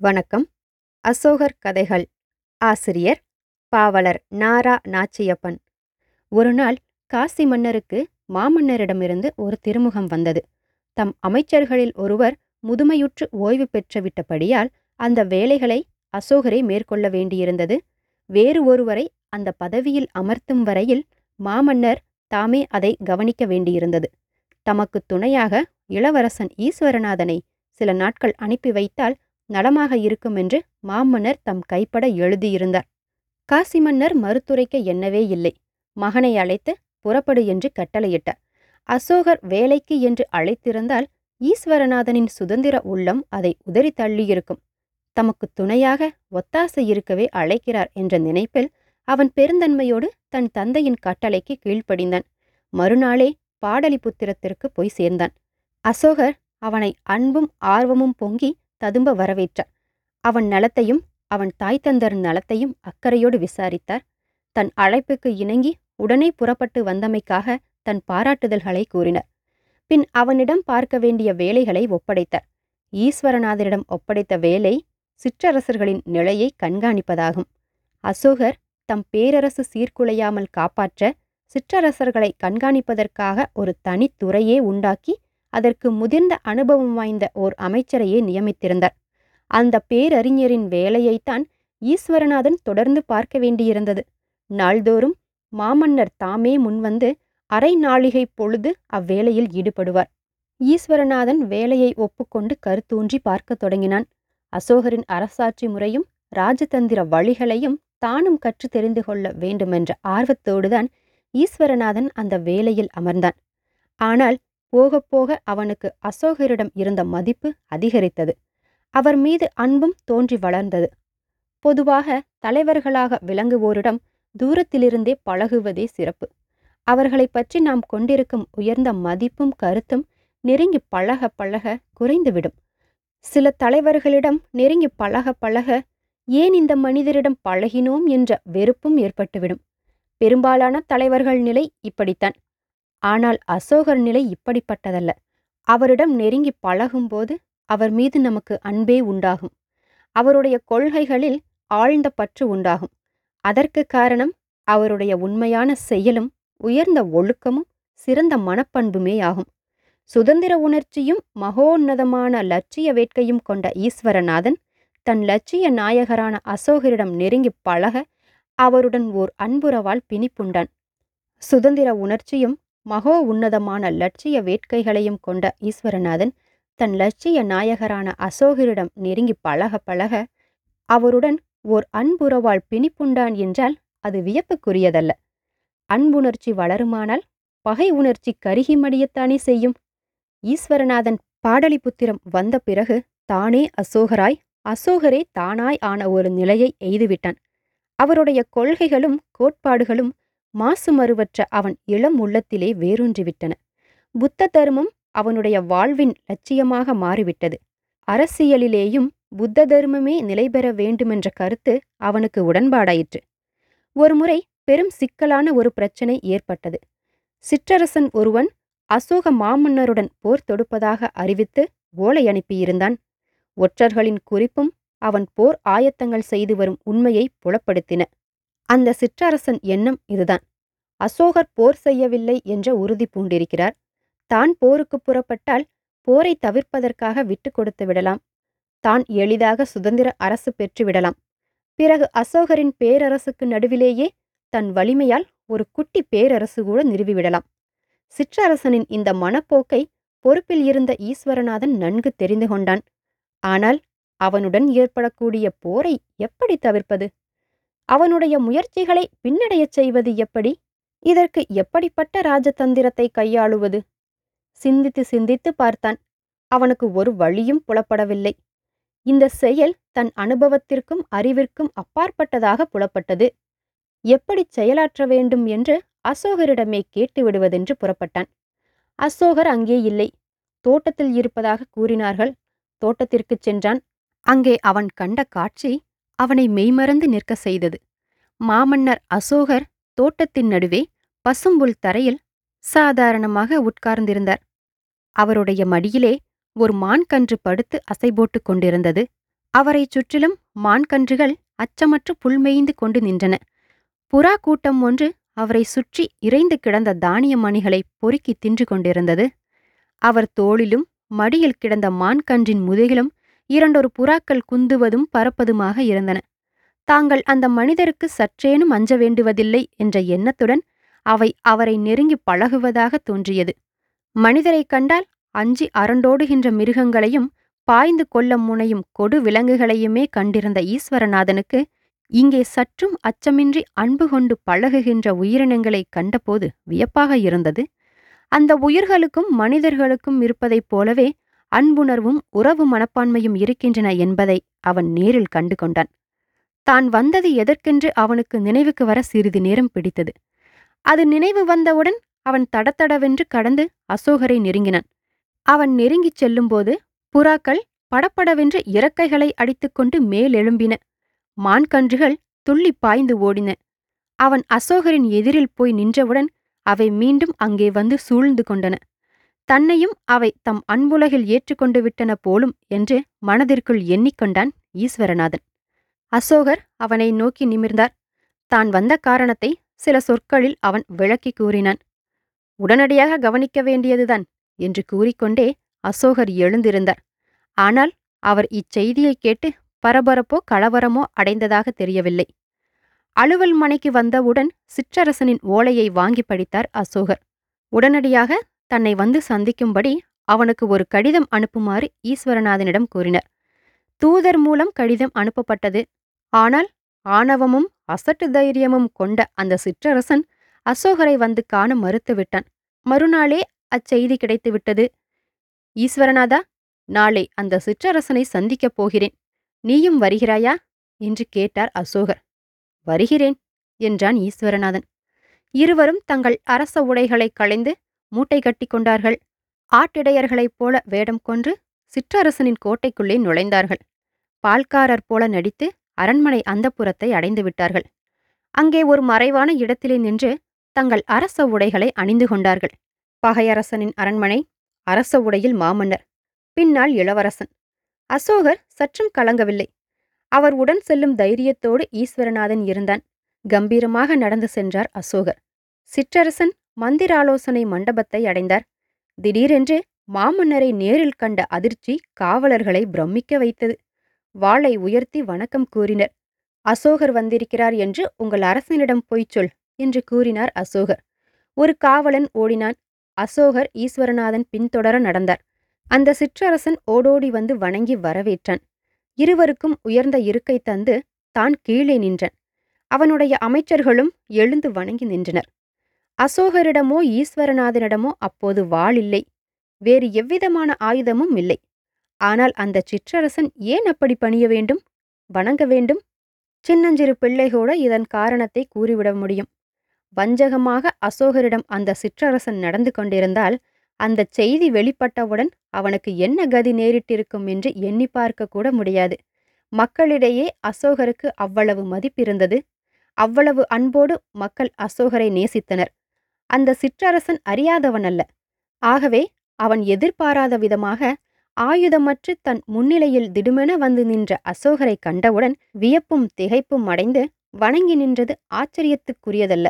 வணக்கம். அசோகர் கதைகள். ஆசிரியர் பாவலர் நாரா நாச்சியப்பன். ஒரு நாள் காசி மன்னருக்கு மாமன்னரிடமிருந்து ஒரு திருமுகம் வந்தது. தம் அமைச்சர்களில் ஒருவர் முதுமையுற்று ஓய்வு பெற்றுவிட்டபடியால் அந்த வேலைகளை அசோகரே மேற்கொள்ள வேண்டியிருந்தது. வேறு ஒருவரை அந்த பதவியில் அமர்த்தும் வரையில் மாமன்னர் தாமே அதை கவனிக்க வேண்டியிருந்தது. தமக்கு துணையாக இளவரசன் ஈஸ்வரநாதனை சில நாட்கள் அனுப்பி வைத்தால் நலமாக இருக்கும் என்று மாமன்னர் தம் கைப்பட எழுதியிருந்தார். காசி மன்னர் மறுத்துரைக்க எண்ணவே இல்லை. மகனை அழைத்து புறப்படு என்று கட்டளையிட்டார். அசோகர் வேலைக்கு என்று அழைத்திருந்தால் ஈஸ்வரநாதனின் சுதந்திர உள்ளம் அதை உதறி தள்ளியிருக்கும். தமக்கு துணையாக ஒத்தாசை இருக்கவே அழைக்கிறார் என்ற நினைப்பில் அவன் பெருந்தன்மையோடு தன் தந்தையின் கட்டளைக்கு கீழ்ப்படிந்தான். மறுநாளே பாடலிபுத்திரத்திற்கு போய் சேர்ந்தான். அசோகர் அவனை அன்பும் ஆர்வமும் பொங்கி ததும்ப வரவேற்றார் அவன் நலத்தையும் அவன் தாய் தந்தர் நலத்தையும் அக்கறையோடு விசாரித்தார். தன் அழைப்புக்கு இணங்கி உடனே புறப்பட்டு வந்தமைக்காக தன் பாராட்டுதல்களை கூறினர். பின் அவனிடம் பார்க்க வேண்டிய வேலைகளை ஒப்படைத்தார். ஈஸ்வரநாதரிடம் ஒப்படைத்த வேலை சிற்றரசர்களின் நிலையை கண்காணிப்பதாகும். அசோகர் தம் பேரரசு சீர்குலையாமல் காப்பாற்ற சிற்றரசர்களை கண்காணிப்பதற்காக ஒரு தனித்துறையே உண்டாக்கி அதற்கு முதிர்ந்த அனுபவம் வாய்ந்த ஓர் அமைச்சரையே நியமித்திருந்தார். அந்த பேரறிஞரின் வேலையைத்தான் ஈஸ்வரநாதன் தொடர்ந்து பார்க்க வேண்டியிருந்தது. நாள்தோறும் மாமன்னர் தாமே முன்வந்து அரை நாளிகை பொழுது அவ்வேளையில் ஈடுபடுவார். ஈஸ்வரநாதன் வேலையை ஒப்புக்கொண்டு கருத்தூன்றி பார்க்கத் தொடங்கினான். அசோகரின் அரசாட்சி முறையும் ராஜதந்திர வழிகளையும் தானும் கற்று தெரிந்து கொள்ள வேண்டுமென்ற ஆர்வத்தோடுதான் ஈஸ்வரநாதன் அந்த வேலையில் அமர்ந்தான். ஆனால் போகப் போக அவனுக்கு அசோகரிடம் இருந்த மதிப்பு அதிகரித்தது. அவர் மீது அன்பும் தோன்றி வளர்ந்தது. பொதுவாக தலைவர்களாக விளங்குவோரிடம் தூரத்திலிருந்தே பழகுவதே சிறப்பு. அவர்களைப் பற்றி நாம் கொண்டிருக்கும் உயர்ந்த மதிப்பும் கருத்தும் நெருங்கி பழக பழக குறைந்துவிடும். சில தலைவர்களிடம் நெருங்கி பழக பழக ஏன் இந்த மனிதரிடம் பழகினோம் என்ற வெறுப்பும் ஏற்பட்டுவிடும். பெரும்பாலான தலைவர்கள் நிலை இப்படித்தான். ஆனால் அசோகர் நிலை இப்படிப்பட்டதல்ல. அவரிடம் நெருங்கி பழகும்போது அவர் மீது நமக்கு அன்பே உண்டாகும். அவருடைய கொள்கைகளில் ஆழ்ந்த பற்று உண்டாகும். அதற்கு காரணம் அவருடைய உண்மையான செயலும் உயர்ந்த ஒழுக்கமும் சிறந்த மனப்பண்புமே ஆகும். சுதந்திர உணர்ச்சியும் மகோன்னதமான லட்சிய வேட்கையும் கொண்ட ஈஸ்வரநாதன் தன் லட்சிய நாயகரான அசோகரிடம் நெருங்கி பழக அவருடன் ஓர் அன்புறவால் பிணிப்புண்டான். சுதந்திர உணர்ச்சியும் மகோ உன்னதமான லட்சிய வேட்கைகளையும் கொண்ட ஈஸ்வரநாதன் தன் லட்சிய நாயகரான அசோகரிடம் நெருங்கி பழக பழக அவருடன் ஓர் அன்புறவால் பிணிப்புண்டான் என்றால் அது வியப்புக்குரியதல்ல. அன்புணர்ச்சி வளருமானால் பகை உணர்ச்சி கருகி மடியத்தானே செய்யும். ஈஸ்வரநாதன் பாடலிபுத்திரம் வந்த பிறகு தானே அசோகராய் அசோகரே தானாய் ஆன ஒரு நிலையை எய்துவிட்டான். அவருடைய கொள்கைகளும் கோட்பாடுகளும் மாசுமருவற்ற அவன் இளம் உள்ளத்திலே வேரூன்றிவிட்டன. புத்த தர்மம் அவனுடைய வாழ்வின் லட்சியமாக மாறிவிட்டது. அரசியலிலேயும் புத்த தர்மமே நிலைபெற வேண்டுமென்ற கருத்து அவனுக்கு உடன்பாடாயிற்று. ஒருமுறை பெரும் சிக்கலான ஒரு பிரச்சனை ஏற்பட்டது. சிற்றரசன் ஒருவன் அசோக மாமன்னருடன் போர் தொடுப்பதாக அறிவித்து ஓலை அனுப்பியிருந்தான். ஒற்றர்களின் குறிப்பும் அவன் போர் ஆயத்தங்கள் செய்து வரும் உண்மையை புலப்படுத்தின. அந்த சிற்றரசன் எண்ணம் இதுதான். அசோகர் போர் செய்யவில்லை என்ற உறுதி பூண்டிருக்கிறார். தான் போருக்கு புறப்பட்டால் போரை தவிர்ப்பதற்காக விட்டு கொடுத்து விடலாம். தான் எளிதாக சுதந்திர அரசு பெற்றுவிடலாம் பிறகு அசோகரின் பேரரசுக்கு நடுவிலேயே தன் வலிமையால் ஒரு குட்டி பேரரசு கூட நிறுவிவிடலாம் சிற்றரசனின் இந்த மனப்போக்கை பொறுப்பில் இருந்த ஈஸ்வரநாதன் நன்கு தெரிந்து கொண்டான். ஆனால் அவனுடன் ஏற்படக்கூடிய போரை எப்படி தவிர்ப்பது? அவனுடைய முயற்சிகளை பின்னடையச் செய்வது எப்படி? இதற்கு எப்படிப்பட்ட ராஜதந்திரத்தை கையாளுவது? சிந்தித்து சிந்தித்து பார்த்தான். அவனுக்கு ஒரு வழியும் புலப்படவில்லை. இந்த செயல் தன் அனுபவத்திற்கும் அறிவிற்கும் அப்பாற்பட்டதாக புலப்பட்டது. எப்படி செயலாற்ற வேண்டும் என்று அசோகரிடமே கேட்டு விடுவதென்று புறப்பட்டான். அசோகர் அங்கே இல்லை. தோட்டத்தில் இருப்பதாக கூறினார்கள். தோட்டத்திற்குச் சென்றான். அங்கே அவன் கண்ட காட்சி அவனை மெய்மறந்து நிற்க செய்தது. மாமன்னர் அசோகர் தோட்டத்தின் நடுவே பசும்புல் தரையில் சாதாரணமாக உட்கார்ந்திருந்தார். அவருடைய மடியிலே ஒரு மான்கன்று படுத்து அசைபோட்டுக் கொண்டிருந்தது. அவரைச் சுற்றிலும் மான்கன்றுகள் அச்சமற்று புல்மேய்ந்து கொண்டு நின்றன. புறா கூட்டம் ஒன்று அவரை சுற்றி இறைந்து கிடந்த தானிய மணிகளை பொறுக்கி தின்று கொண்டிருந்தது. அவர் தோளிலும் மடியில் கிடந்த மான்கன்றின் முதுகிலும் இரண்டொரு புறாக்கள் குந்துவதும் பறப்பதுமாக இருந்தன. தாங்கள் அந்த மனிதருக்கு சற்றேனும் அஞ்ச வேண்டுவதில்லை என்ற எண்ணத்துடன் அவை அவரை நெருங்கி பழகுவதாக தோன்றியது. மனிதரைக் கண்டால் அஞ்சி அரண்டோடுகின்ற மிருகங்களையும் பாய்ந்து கொள்ள முனையும் கொடு விலங்குகளையுமே கண்டிருந்த ஈஸ்வரநாதனுக்கு இங்கே சற்றும் அச்சமின்றி அன்பு கொண்டு பழகுகின்ற உயிரினங்களை கண்டபோது வியப்பாக இருந்தது. அந்த உயிர்களுக்கும் மனிதர்களுக்கும் இருப்பதைப் போலவே அன்புணர்வும் உறவு மனப்பான்மையும் இருக்கின்றன என்பதை அவன் நேரில் கண்டு கொண்டான் தான் வந்தது எதற்கென்று அவனுக்கு நினைவுக்கு வர சிறிது நேரம் பிடித்தது. அது நினைவு வந்தவுடன் அவன் தடத்தடவென்று கடந்து அசோகரை நெருங்கினான். அவன் நெருங்கிச் செல்லும்போது புறாக்கள் படப்படவென்று இறக்கைகளை அடித்துக்கொண்டு மேலெழும்பின. மான்கன்றுகள் துள்ளி பாய்ந்து ஓடின. அவன் அசோகரின் எதிரில் போய் நின்றவுடன் அவை மீண்டும் அங்கே வந்து சூழ்ந்து கொண்டன. தன்னையும் அவை தம் அன்புலகில் ஏற்றுக்கொண்டு விட்டன போலும் என்று மனதிற்குள் எண்ணிக்கொண்டான் ஈஸ்வரநாதன். அசோகர் அவனை நோக்கி நிமிர்ந்தார். தான் வந்த காரணத்தை சில சொற்களில் அவன் விளக்கி கூறினான். உடனடியாக கவனிக்க வேண்டியதுதான் என்று கூறிக்கொண்டே அசோகர் எழுந்திருந்தார். ஆனால் அவர் இச்செய்தியைக் கேட்டு பரபரப்போ கலவரமோ அடைந்ததாக தெரியவில்லை. அலுவல் மனைக்கு வந்தவுடன் சிற்றரசனின் ஓலையை வாங்கி படித்தார் அசோகர். உடனடியாக தன்னை வந்து சந்திக்கும்படி அவனுக்கு ஒரு கடிதம் அனுப்புமாறு ஈஸ்வரநாதனிடம் கூறினர். தூதர் மூலம் கடிதம் அனுப்பப்பட்டது. ஆனால் ஆணவமும் அசட்டு தைரியமும் கொண்ட அந்த சிற்றரசன் அசோகரை வந்து காண மறுத்துவிட்டான். மறுநாளே அச்செய்தி கிடைத்துவிட்டது. ஈஸ்வரநாதா நாளை அந்த சிற்றரசனை சந்திக்கப் போகிறேன். நீயும் வருகிறாயா? என்று கேட்டார் அசோகர். வருகிறேன் என்றான் ஈஸ்வரநாதன். இருவரும் தங்கள் அரச உடைகளைக் களைந்து மூட்டை கட்டி கொண்டார்கள். ஆட்டிடையர்களைப் போல வேடம் கொன்று சிற்றரசனின் கோட்டைக்குள்ளே நுழைந்தார்கள். பால்காரர் போல நடித்து அரண்மனை அந்தப்புறத்தை அடைந்து விட்டார்கள். அங்கே ஒரு மறைவான இடத்திலே நின்று தங்கள் அரச உடைகளை அணிந்து கொண்டார்கள். பகையரசனின் அரண்மனை அரச உடையில் மாமன்னர் பின்னால் இளவரசன். அசோகர் சற்றும் கலங்கவில்லை. அவர் உடன் செல்லும் தைரியத்தோடு ஈஸ்வரநாதன் இருந்தான். கம்பீரமாக நடந்து சென்றார் அசோகர். சிற்றரசன் மந்திராலோசனை மண்டபத்தை அடைந்தார். திடீரென்று மாமன்னரை நேரில் கண்ட அதிர்ச்சி காவலர்களை பிரமிக்க வைத்தது. வாளை உயர்த்தி வணக்கம் கூறினர். அசோகர் வந்திருக்கிறார் என்று உங்கள் அரசனிடம் போய்ச் சொல் என்று கூறினார் அசோகர். ஒரு காவலன் ஓடினான். அசோகர் ஈஸ்வரநாதன் பின்தொடர நடந்தார். அந்த சிற்றரசன் ஓடோடி வந்து வணங்கி வரவேற்றான். இருவருக்கும் உயர்ந்த இருக்கை தந்து தான் கீழே நின்றான். அவனுடைய அமைச்சர்களும் எழுந்து வணங்கி நின்றனர். அசோகரிடமோ ஈஸ்வரநாதனிடமோ அப்போது வாள் இல்லை. வேறு எவ்விதமான ஆயுதமும் இல்லை. ஆனால் அந்த சிற்றரசன் ஏன் அப்படி பணிய வேண்டும்? வணங்க வேண்டும்? சின்னஞ்சிறு பிள்ளைகூட இதன் காரணத்தை கூறிவிட முடியும். வஞ்சகமாக அசோகரிடம் அந்த சிற்றரசன் நடந்து கொண்டிருந்தால் அந்தச் செய்தி வெளிப்பட்டவுடன் அவனுக்கு என்ன கதி நேரிட்டிருக்கும் என்று எண்ணி பார்க்க கூட முடியாது. மக்களிடையே அசோகருக்கு அவ்வளவு மதிப்பிருந்தது. அவ்வளவு அன்போடு மக்கள் அசோகரை நேசித்தனர். அந்த சிற்றரசன் அறியாதவன் அல்ல ஆகவே அவன் எதிர்பாராத விதமாக ஆயுதமற்று தன் முன்னிலையில் திடுமென வந்து நின்ற அசோகரை கண்டவுடன் வியப்பும் திகைப்பும் அடைந்து வணங்கி நின்றது ஆச்சரியத்துக்குரியதல்ல.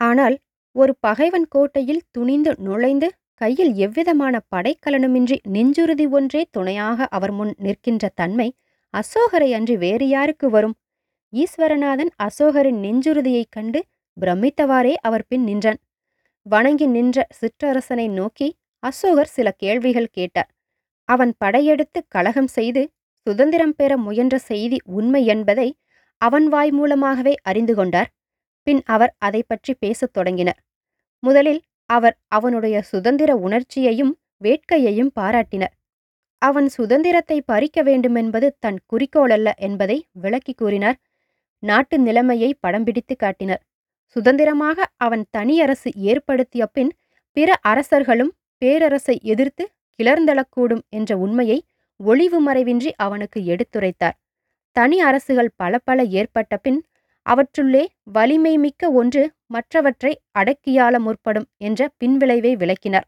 ஆனால் ஒரு பகைவன் கோட்டையில் துணிந்து நுழைந்து கையில் எவ்விதமான படைக்கலனுமின்றி நெஞ்சுறுதி ஒன்றே துணையாக அவர் முன் நிற்கின்ற தன்மை அசோகரை அன்றி வேறு யாருக்கு வரும்? ஈஸ்வரநாதன் அசோகரின் நெஞ்சுறுதியைக் கண்டு பிரமித்தவாறே அவர் பின் நின்றான். வணங்கி நின்ற சிற்றரசனை நோக்கி அசோகர் சில கேள்விகள் கேட்டார் அவன் படையெடுத்து கலகம் செய்து சுதந்திரம் பெற முயன்ற செய்தி உண்மை என்பதை அவன் வாய் மூலமாகவே அறிந்து கொண்டார். பின் அவர் அதை பற்றி பேசத் தொடங்கினர். முதலில் அவர் அவனுடைய சுதந்திர உணர்ச்சியையும் வேட்கையையும் பாராட்டினர். அவன் சுதந்திரத்தை பறிக்க வேண்டுமென்பது தன் குறிக்கோளல்ல என்பதை விளக்கி கூறினார். நாட்டு நிலைமையை படம் பிடித்து காட்டினர். சுதந்திரமாக அவன் தனியரசு ஏற்படுத்திய பின் பிற அரசர்களும் பேரரசை எதிர்த்து கிளர்ந்தளக்கூடும் என்ற உண்மையை ஒளிவு மறைவின்றி அவனுக்கு எடுத்துரைத்தார். தனி அரசுகள் பல பல ஏற்பட்ட பின் அவற்றுள்ளே வலிமை மிக்க ஒன்று மற்றவற்றை அடக்கியாள முற்படும் என்ற பின்விளைவை விளக்கினார்.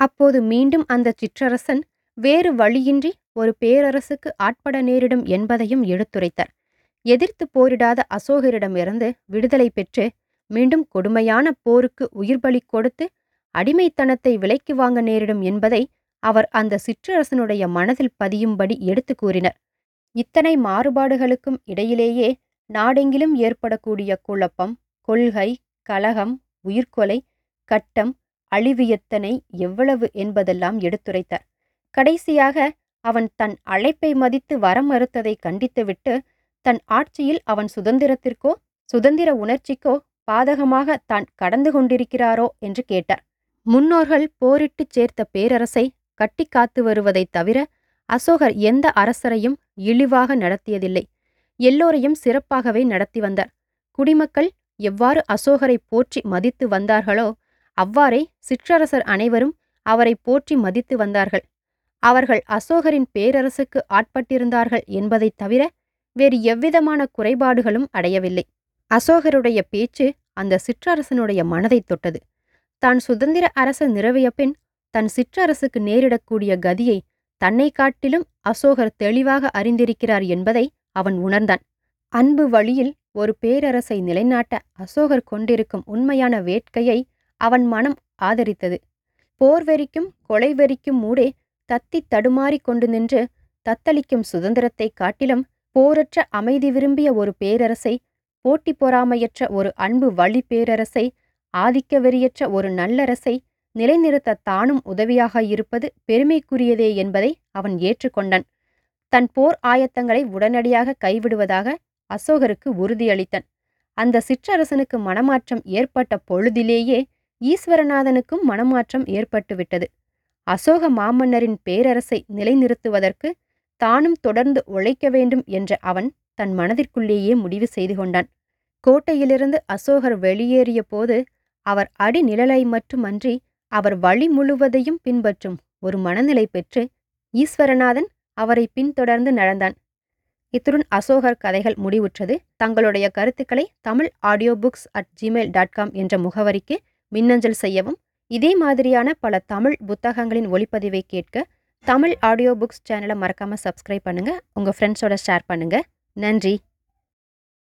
அப்போது மீண்டும் அந்த சிற்றரசன் வேறு வழியின்றி ஒரு பேரரசுக்கு ஆட்பட நேரிடும் என்பதையும் எடுத்துரைத்தார். எதிர்த்து போரிடாத அசோகரிடமிருந்து விடுதலை பெற்று மீண்டும் கொடுமையான போருக்கு உயிர்பலி கொடுத்து அடிமைத்தனத்தை விலைக்கு வாங்க நேரிடும் என்பதை அவர் அந்த சிற்றரசனுடைய மனதில் பதியும்படி எடுத்து கூறினர். இத்தனை மாறுபாடுகளுக்கும் இடையிலேயே நாடெங்கிலும் ஏற்படக்கூடிய குழப்பம் கொள்கை கலகம் உயிர்கொலை கட்டம் அழிவு எத்தனை எவ்வளவு என்பதெல்லாம் எடுத்துரைத்தார். கடைசியாக அவன் தன் அழைப்பை மதித்து வர மறுத்ததை கண்டித்துவிட்டு தன் ஆட்சியில் அவன் சுதந்திரத்திற்கோ சுதந்திர உணர்ச்சிக்கோ பாதகமாக தான் கடந்து கொண்டிருக்கிறாரோ என்று கேட்டார். முன்னோர்கள் போரிட்டுச் சேர்த்த பேரரசை கட்டி காத்து வருவதைத் தவிர அசோகர் எந்த அரசரையும் இழிவாக நடத்தியதில்லை. எல்லோரையும் சிறப்பாகவே நடத்தி வந்தார். குடிமக்கள் எவ்வாறு அசோகரை போற்றி மதித்து வந்தார்களோ அவ்வாறே சிற்றரசர் அனைவரும் அவரை போற்றி மதித்து வந்தார்கள். அவர்கள் அசோகரின் பேரரசுக்கு ஆட்பட்டிருந்தார்கள் என்பதைத் தவிர வேறு எவ்விதமான குறைபாடுகளும் அடையவில்லை. அசோகருடைய பேச்சு அந்த சிற்றரசனுடைய மனதைத் தொட்டது. தான் சுதந்திர அரசு நிறுவிய பின் தன் சிற்றரசுக்கு நேரிடக்கூடிய கதியை தன்னை காட்டிலும் அசோகர் தெளிவாக அறிந்திருக்கிறார் என்பதை அவன் உணர்ந்தான். அன்பு வழியில் ஒரு பேரரசை நிலைநாட்ட அசோகர் கொண்டிருக்கும் உண்மையான வேட்கையை அவன் மனம் ஆதரித்தது. போர்வெறிக்கும் கொலைவெறிக்கும் மூடே தத்தி தடுமாறி கொண்டு நின்று தத்தளிக்கும் சுதந்திரத்தைக் காட்டிலும் போரற்ற அமைதி விரும்பிய ஒரு பேரரசை போட்டி பொறாமையற்ற ஒரு அன்பு வழி பேரரசை ஆதிக்க வெறியற்ற ஒரு நல்லரசை நிலைநிறுத்த தானும் உதவியாக இருப்பது பெருமைக்குரியதே என்பதை அவன் ஏற்றுக்கொண்டான். தன் போர் ஆயத்தங்களை உடனடியாக கைவிடுவதாக அசோகருக்கு உறுதியளித்தான். அந்த சிற்றரசனுக்கு மனமாற்றம் ஏற்பட்ட பொழுதிலேயே ஈஸ்வரநாதனுக்கும் மனமாற்றம் ஏற்பட்டுவிட்டது. அசோக மாமன்னரின் பேரரசை நிலைநிறுத்துவதற்கு தானும் தொடர்ந்து உழைக்க வேண்டும் என்ற அவன் தன் மனதிற்குள்ளேயே முடிவு செய்து கொண்டான். கோட்டையிலிருந்து அசோகர் வெளியேறிய போது அவர் அடிநிழலை மட்டுமன்றி அவர் வழி முழுவதையும் பின்பற்றும் ஒரு மனநிலை பெற்று ஈஸ்வரநாதன் அவரை பின்தொடர்ந்து நடந்தான். இத்துடன் அசோகர் கதைகள் முடிவுற்றது. தங்களுடைய கருத்துக்களை Tamil audio books at Gmail dot com என்ற முகவரிக்கு மின்னஞ்சல் செய்யவும் இதே மாதிரியான பல தமிழ் புத்தகங்களின் ஒளிப்பதிவை கேட்க தமிழ் ஆடியோ புக்ஸ் சேனலை மறக்காமல் சப்ஸ்கிரைப் பண்ணுங்கள் உங்கள் ஃப்ரெண்ட்ஸோட ஷேர் பண்ணுங்கள் நன்றி.